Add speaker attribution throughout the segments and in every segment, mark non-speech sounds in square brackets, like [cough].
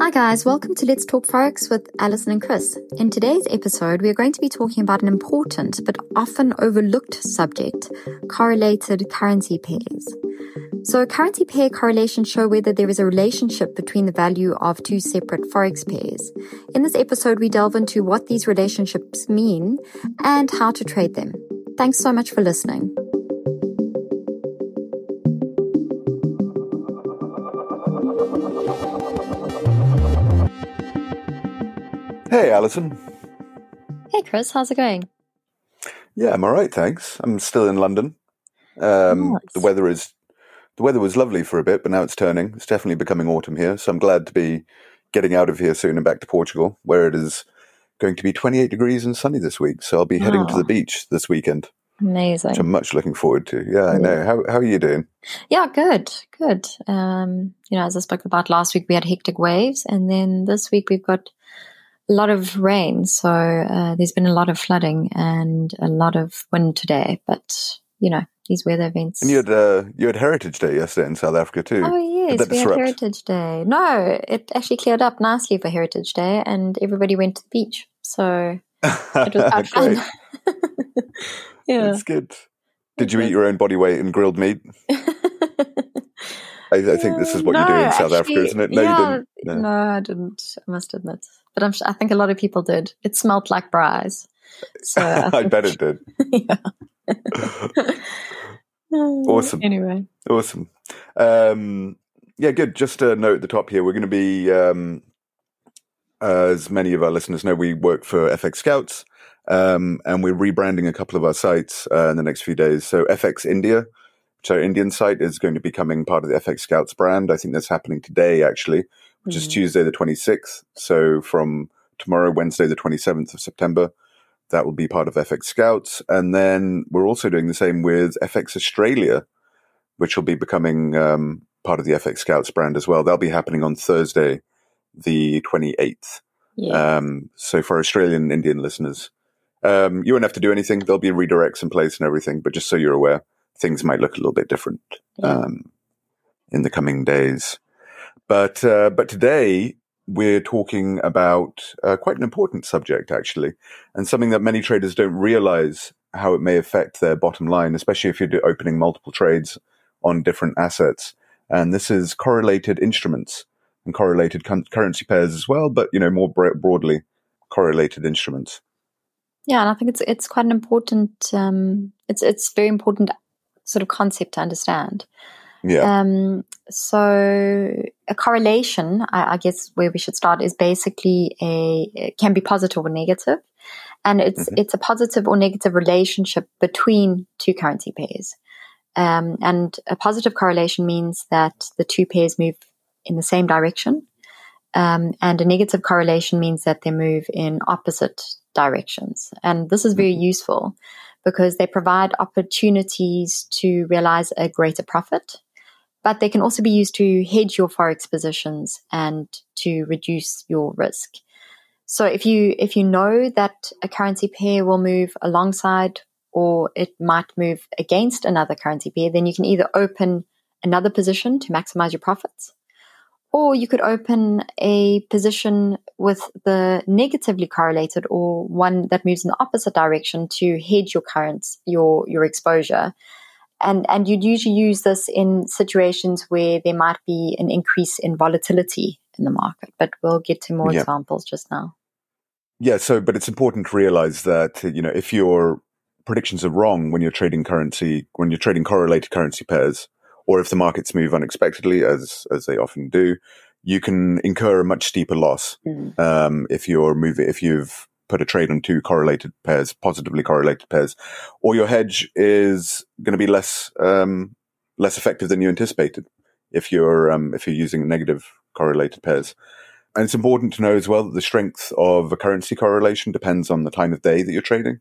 Speaker 1: Hi, guys. Welcome to Let's Talk Forex with Alison and Chris. In today's episode, we are going to be talking about an important but often overlooked subject correlated currency pairs. So, currency pair correlations show whether there is a relationship between the value of two separate Forex pairs. In this episode, we delve into what these relationships mean and how to trade them. Thanks so much for listening.
Speaker 2: Hey, Alison.
Speaker 1: Hey, Chris. How's it going?
Speaker 2: Yeah, I'm all right, thanks. I'm still in London. Um,
Speaker 1: Nice.
Speaker 2: The weather is the weather was lovely for a bit, but now it's turning. It's definitely becoming autumn here, so I'm glad to be getting out of here soon and back to Portugal, where it is going to be 28 degrees and sunny this week. So I'll be heading to
Speaker 1: Oh.
Speaker 2: the beach this weekend,
Speaker 1: Amazing.
Speaker 2: which I'm much looking forward to. Yeah, I know. How how are you doing?
Speaker 1: Yeah, good, good. Um, you know, as I spoke about last week, we had hectic waves, and then this week we've got a lot of rain. So uh, there's been a lot of flooding and a lot of wind today. But you know, these weather events.
Speaker 2: And you had uh, you had Heritage Day yesterday in South Africa too.
Speaker 1: Oh yes, we had? Heritage Day. No, it actually cleared up nicely for Heritage Day, and everybody went to the beach. So it was [laughs] quite fun. [laughs] Yeah.
Speaker 2: That's good. Did you eat your own body weight in grilled meat? [laughs] I, I think this is what you do in South Africa, isn't it? No,
Speaker 1: yeah,
Speaker 2: you didn't. No.
Speaker 1: No, I didn't. I must admit, but I'm. I think a lot of people did. It smelled like braais. So I [laughs]
Speaker 2: I bet it did. [laughs]
Speaker 1: yeah. [laughs]
Speaker 2: Awesome.
Speaker 1: Anyway,
Speaker 2: Awesome. Um, yeah, good. Just a note at the top here. We're going to be, um, as many of our listeners know, we work for FX Scouts, um, and we're rebranding a couple of our sites uh, in the next few days. So FX India, which our Indian site, is going to be becoming part of the FX Scouts brand. I think that's happening today, actually, which is
Speaker 1: Mhm.
Speaker 2: Tuesday the 26th. So from tomorrow, Wednesday the 27th of September, that will be part of FX Scouts. And then we're also doing the same with FX Australia, which will be becoming um, part of the FX Scouts brand as well. That'll be happening on Thursday, the 28th.
Speaker 1: yeah,
Speaker 2: Um, so for Australian and Indian listeners, um, you won't have to do anything. There'll be redirects in place and everything, but just so you're aware, things might look a little bit different
Speaker 1: Yeah.
Speaker 2: um, in the coming days. But uh, but today we're talking about uh, quite an important subject actually, and something that many traders don't realize how it may affect their bottom line, especially if you're opening multiple trades on different assets. And this is correlated instruments and correlated con- currency pairs as well, but you know more bro- broadly correlated instruments.
Speaker 1: yeah, and I think it's it's quite an important. Um, it's it's very important sort of concept to understand.
Speaker 2: Yeah,
Speaker 1: Um, so a correlation, I, I guess, where we should start is basically a it can be positive or negative, and it's
Speaker 2: Mhm.
Speaker 1: it's a positive or negative relationship between two currency pairs. Um, and a positive correlation means that the two pairs move in the same direction, um, and a negative correlation means that they move in opposite directions. And this is very useful because they provide opportunities to realize a greater profit but they can also be used to hedge your forex positions and to reduce your risk. So if you if you know that a currency pair will move alongside or it might move against another currency pair, then you can either open another position to maximize your profits, or you could open a position with the negatively correlated or one that moves in the opposite direction to hedge your currents your your exposure and and you'd usually use this in situations where there might be an increase in volatility in the market but we'll get to more
Speaker 2: Yeah.
Speaker 1: examples just now
Speaker 2: yeah. So, but it's important to realize that you know if your predictions are wrong when you're trading currency, when you're trading correlated currency pairs, or if the markets move unexpectedly, as as they often do, you can incur a much steeper loss um, if you're moving if you've put a trade on two correlated pairs, positively correlated pairs, or your hedge is going to be less um, less effective than you anticipated if you're um, if you're using negative correlated pairs. And it's important to know as well that the strength of a currency correlation depends on the time of day that you're trading,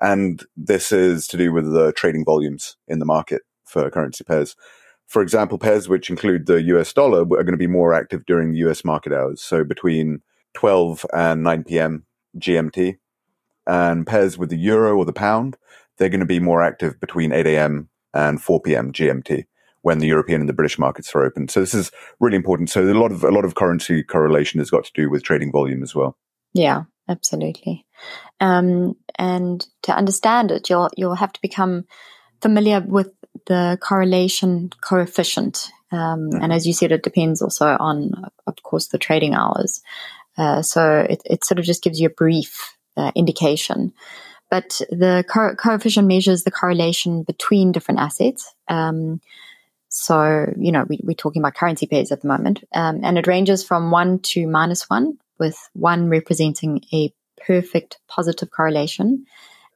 Speaker 2: and this is to do with the trading volumes in the market for currency pairs. For example, pairs which include the US dollar are going to be more active during US market hours, so between 12 and 9 p.m. GMT. And pairs with the euro or the pound, they're going to be more active between 8 a.m. and 4 p.m. GMT, when the European and the British markets are open. So this is really important. So a lot of a lot of currency correlation has got to do with trading volume as well.
Speaker 1: Yeah, absolutely. Um, and to understand it, you'll you'll have to become familiar with the correlation coefficient. Um, mm-hmm. And as you said, it depends also on, of course, the trading hours. Uh, so it, it sort of just gives you a brief uh, indication. But the co- coefficient measures the correlation between different assets. Um, so, you know, we, are talking about currency pairs at the moment, um, and it ranges from one to minus one, with one representing a perfect positive correlation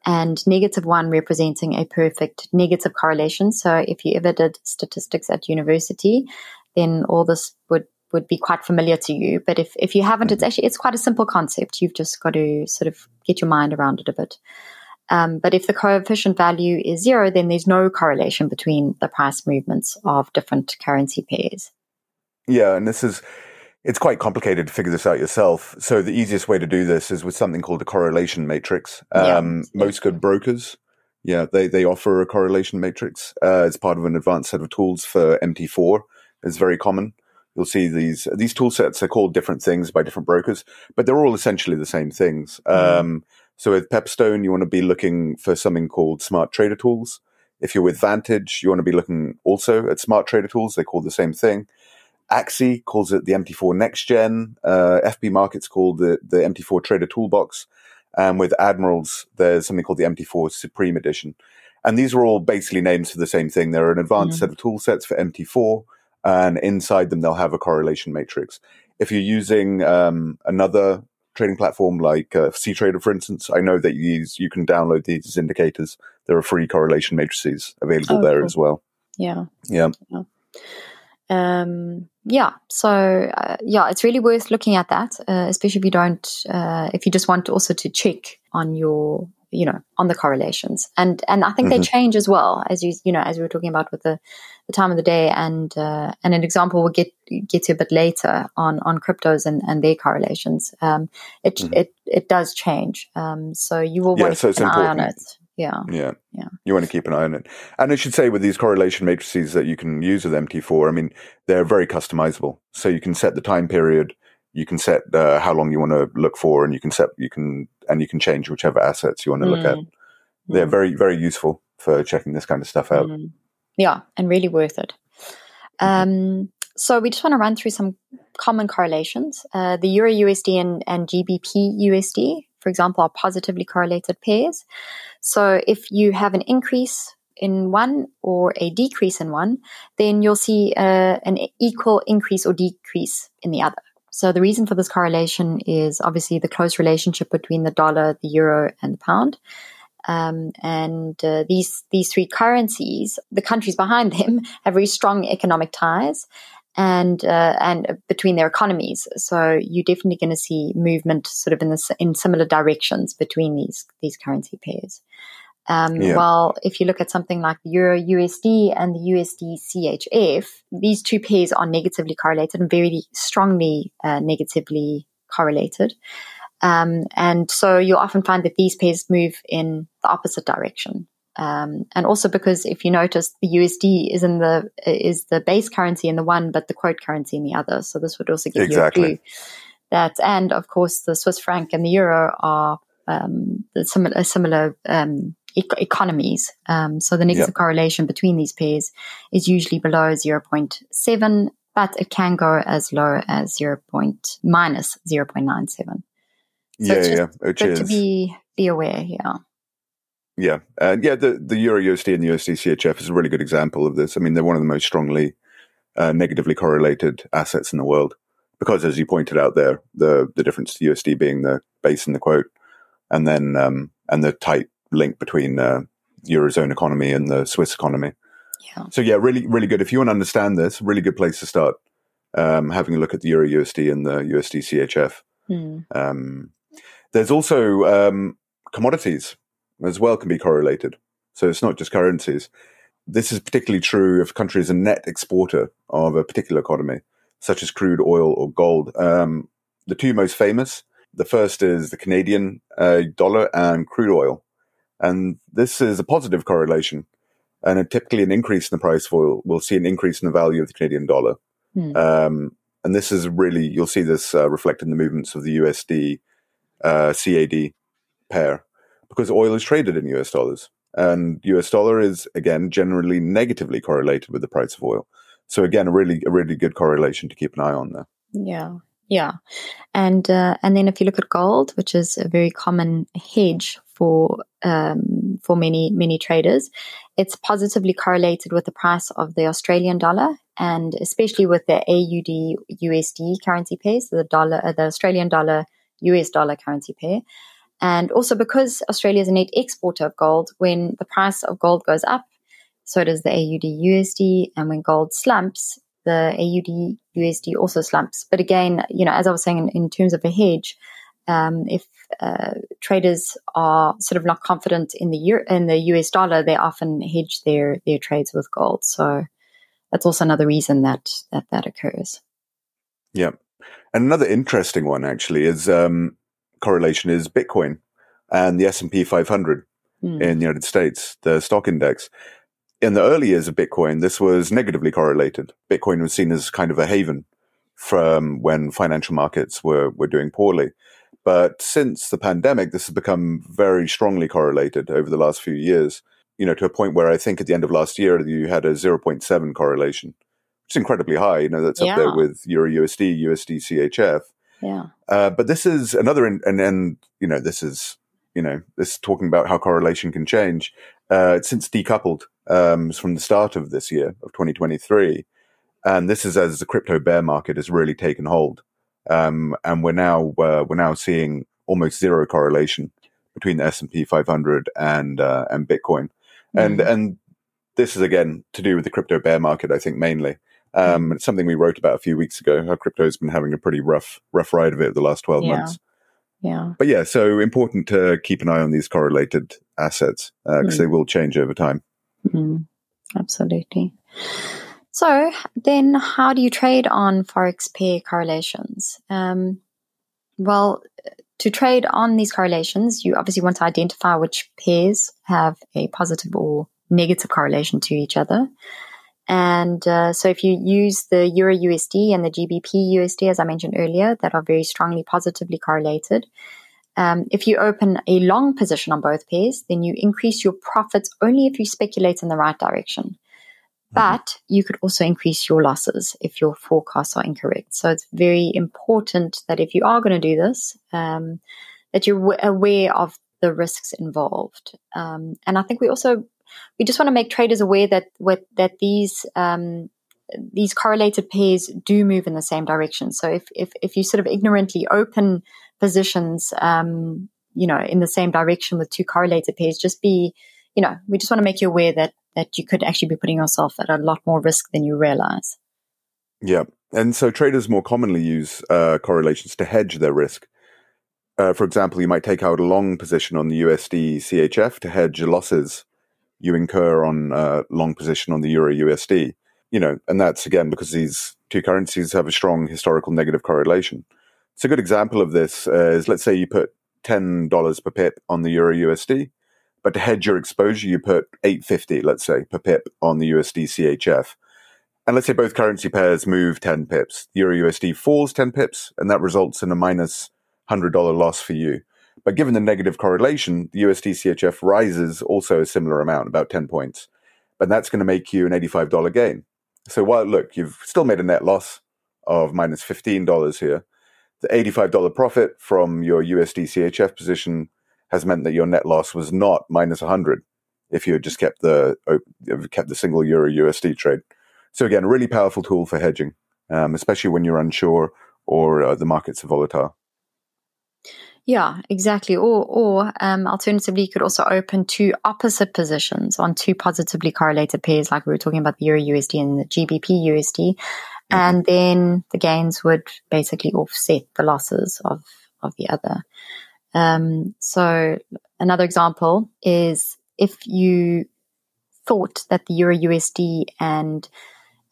Speaker 1: and negative one representing a perfect negative correlation. So if you ever did statistics at university, then all this would would be quite familiar to you. But if, if you haven't, it's actually it's quite a simple concept. You've just got to sort of get your mind around it a bit. Um, but if the coefficient value is zero, then there's no correlation between the price movements of different currency pairs.
Speaker 2: Yeah, and this is it's quite complicated to figure this out yourself. So the easiest way to do this is with something called a correlation matrix. Um, yeah. Most good brokers, yeah, they, they offer a correlation matrix uh, as part of an advanced set of tools for MT4. It's very common. You'll see these these tool sets are called different things by different brokers, but they're all essentially the same things. Mm. Um, so with Pepperstone, you want to be looking for something called Smart Trader Tools. If you're with Vantage, you want to be looking also at Smart Trader Tools. They call the same thing. Axi calls it the MT4 NexGen. Uh, FP Markets called the, the MT4 Trader Toolbox. And with Admirals, there's something called the MT4 Supreme Edition. And these are all basically names for the same thing. They're an advanced mm-hmm. set of tool sets for MT4, and inside them, they'll have a correlation matrix. If you're using um, another trading platform like uh, CTrader, for instance, I know that you use, you can download these as indicators. There are free correlation matrices available oh, there cool. as well.
Speaker 1: Yeah.
Speaker 2: Yeah. yeah.
Speaker 1: Um, yeah, so uh, yeah, it's really worth looking at that, uh, especially if you don't, uh, if you just want also to check on your, you know, on the correlations, and and I think mm-hmm. they change as well as you, you know, as we were talking about with the, the time of the day, and uh, and an example we'll get get to a bit later on on cryptos and, and their correlations. Um, it mm-hmm. it it does change, um, so you will want yeah, to so keep an important. eye on it. Yeah.
Speaker 2: Yeah. Yeah. You want to keep an eye on it. And I should say with these correlation matrices that you can use with MT4, I mean, they're very customizable. So you can set the time period, you can set uh, how long you want to look for, and you can set, you can, and you can change whichever assets you want to mm. look at. Mm. They're mm. very, very useful for checking this kind of stuff out. Mm.
Speaker 1: Yeah. And really worth it. Um, so we just want to run through some common correlations. Uh, the Euro USD and, and GBP USD for example, are positively correlated pairs. So if you have an increase in one or a decrease in one, then you'll see uh, an equal increase or decrease in the other. So the reason for this correlation is obviously the close relationship between the dollar, the euro, and the pound. Um, and uh, these these three currencies, the countries behind them, [laughs] have very strong economic ties, and uh, and between their economies. So you're definitely going to see movement sort of in this in similar directions between these these currency pairs. Um, yeah. While if you look at something like the Euro USD and the USD CHF, these two pairs are negatively correlated and very strongly uh, negatively correlated. Um, and so you'll often find that these pairs move in the opposite direction. Um, and also because if you notice, the USD is in the is the base currency in the one, but the quote currency in the other. So this would also give exactly. you a clue that. And of course, the Swiss franc and the euro are um, similar similar um, e- economies. Um, so the negative yep. correlation between these pairs is usually below zero point seven, but it can go as low as zero point minus zero point nine seven.
Speaker 2: So yeah, yeah, which
Speaker 1: is. to be be aware. Yeah.
Speaker 2: Yeah, and yeah, the the Euro USD and the USD CHF is a really good example of this. I mean, they're one of the most strongly uh, negatively correlated assets in the world because, as you pointed out there, the the difference to USD being the base and the quote, and then um, and the tight link between uh, eurozone economy and the Swiss economy. Yeah. So yeah, really, really good. If you want to understand this, really good place to start. Um, having a look at the Euro USD and the USD CHF. Mm. Um, there's also um, commodities as well can be correlated. So it's not just currencies. This is particularly true if a country is a net exporter of a particular economy, such as crude oil or gold. Um, the two most famous, the first is the Canadian uh, dollar and crude oil. And this is a positive correlation. and a, typically an increase in the price of oil will see an increase in the value of the Canadian dollar. Mm. Um, and this is really you'll see this uh, reflected in the movements of the USD uh, CAD pair because oil is traded in US dollars, and US dollar is again generally negatively correlated with the price of oil. So again, a really a really good correlation to keep an eye on there.
Speaker 1: Yeah, yeah, and uh, and then if you look at gold, which is a very common hedge for um, for many many traders, it's positively correlated with the price of the Australian dollar and especially with the AUD USD currency pair, so the dollar, uh, the Australian dollar US dollar currency pair. And also because Australia is a net exporter of gold, when the price of gold goes up, so does the AUD USD. And when gold slumps, the AUD USD also slumps. But again, you know, as I was saying, in, in terms of a hedge, um, if uh, traders are sort of not confident in the Euro, in the US dollar, they often hedge their their trades with gold. So that's also another reason that that that occurs.
Speaker 2: Yeah, and another interesting one actually is um, correlation is Bitcoin and the S and P 500 mm. in the United States, the stock index. In the early years of Bitcoin, this was negatively correlated. Bitcoin was seen as kind of a haven from when financial markets were were doing poorly. But since the pandemic, this has become very strongly correlated over the last few years you know, to a point where I think at the end of last year you had a 0.7 correlation, which is incredibly high. You know, that's yeah. up there with Euro USD, USD CHF.
Speaker 1: Yeah.
Speaker 2: Uh, but this is another, in, and then, you know, this is, you know, this talking about how correlation can change. Uh, since decoupled um, from the start of this year of 2023. And this is as the crypto bear market has really taken hold. Um, and we're now, uh, we're now seeing almost zero correlation between the S&P 500 and, uh, and Bitcoin. And mm. and this is again to do with the crypto bear market, I think mainly. Um, it's something we wrote about a few weeks ago. How crypto has been having a pretty rough rough ride of it the last twelve
Speaker 1: yeah.
Speaker 2: months.
Speaker 1: Yeah.
Speaker 2: But yeah, so important to keep an eye on these correlated assets because uh, mm. they will change over time.
Speaker 1: Mm. Absolutely. So then, how do you trade on forex pair correlations? Um, well, to trade on these correlations, you obviously want to identify which pairs have a positive or negative correlation to each other. And uh, so if you use the Euro USD and the GBP USD, as I mentioned earlier, that are very strongly positively correlated, um, if you open a long position on both pairs, then you increase your profits only if you speculate in the right direction. But you could also increase your losses if your forecasts are incorrect. So it's very important that if you are going to do this, um, that you're w- aware of the risks involved. Um, and I think we also we just want to make traders aware that with, that these um, these correlated pairs do move in the same direction. So if if, if you sort of ignorantly open positions, um, you know, in the same direction with two correlated pairs, just be you know, we just want to make you aware that that you could actually be putting yourself at a lot more risk than you realize.
Speaker 2: Yeah. And so traders more commonly use uh, correlations to hedge their risk. Uh, for example, you might take out a long position on the USD CHF to hedge losses you incur on a uh, long position on the Euro USD. You know, and that's again because these two currencies have a strong historical negative correlation. So a good example of this uh, is let's say you put ten dollars per pip on the Euro USD, but to hedge your exposure, you put 850, let's say, per pip on the USD CHF. And let's say both currency pairs move 10 pips. Euro USD falls 10 pips, and that results in a minus $100 loss for you. But given the negative correlation, the USD CHF rises also a similar amount, about 10 points. But that's going to make you an $85 gain. So while, look, you've still made a net loss of minus $15 here. The $85 profit from your USD CHF position has meant that your net loss was not minus 100 if you had just kept the kept the single euro USD trade. So again, a really powerful tool for hedging, um, especially when you're unsure or uh, the markets are volatile.
Speaker 1: Yeah, exactly. Or, or um, alternatively, you could also open two opposite positions on two positively correlated pairs, like we were talking about the Euro USD and the GBP USD, mm-hmm. and then the gains would basically offset the losses of of the other. Um, so another example is if you thought that the Euro USD and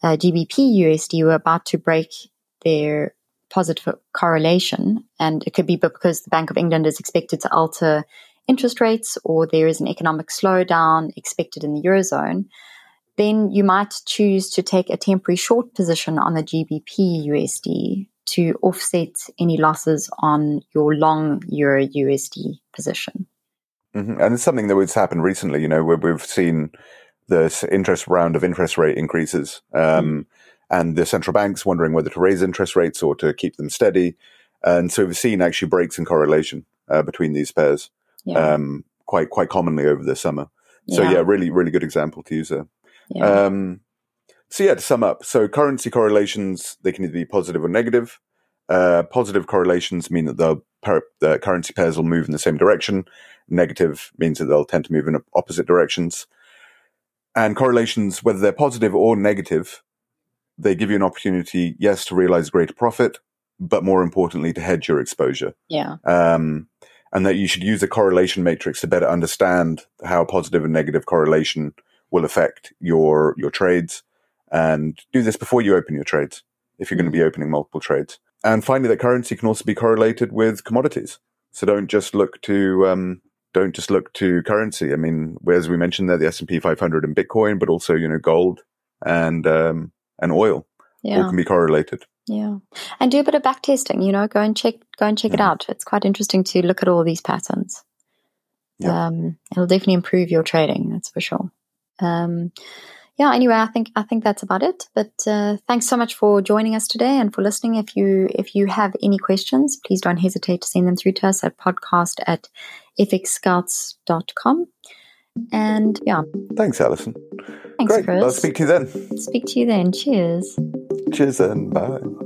Speaker 1: uh, GBP USD were about to break their positive correlation, and it could be because the Bank of England is expected to alter interest rates or there is an economic slowdown expected in the Eurozone, then you might choose to take a temporary short position on the GBP USD to offset any losses on your long Euro USD position.
Speaker 2: Mm-hmm. And it's something that has happened recently, you know, where we've seen this interest round of interest rate increases um, mm-hmm. and the central banks wondering whether to raise interest rates or to keep them steady. And so we've seen actually breaks in correlation uh, between these pairs yeah. um, quite quite commonly over the summer. So yeah. yeah, really really good example to use there. Yeah. Um, so yeah, to sum up, so currency correlations they can either be positive or negative. Uh, positive correlations mean that the, the currency pairs will move in the same direction. Negative means that they'll tend to move in opposite directions. And correlations, whether they're positive or negative, they give you an opportunity, yes, to realize greater profit, but more importantly, to hedge your exposure.
Speaker 1: Yeah.
Speaker 2: Um, and that you should use a correlation matrix to better understand how positive and negative correlation will affect your your trades, and do this before you open your trades if you're mm-hmm. going to be opening multiple trades. And finally, that currency can also be correlated with commodities. So don't just look to um, don't just look to currency. I mean, as we mentioned there, the S and P 500 and Bitcoin, but also you know gold and um, and oil yeah. all can be correlated.
Speaker 1: Yeah, and do a bit of back testing. You know, go and check go and check yeah. it out. It's quite interesting to look at all these patterns. Yeah. Um, it'll definitely improve your trading. That's for sure. Um, yeah. Anyway, I think I think that's about it. But uh, thanks so much for joining us today and for listening. If you if you have any questions, please don't hesitate to send them through to us at podcast at fxscouts.com. And yeah.
Speaker 2: Thanks, Alison.
Speaker 1: Thanks,
Speaker 2: Great.
Speaker 1: Chris. I'll
Speaker 2: speak to you then.
Speaker 1: Speak to you then. Cheers.
Speaker 2: Cheers and bye.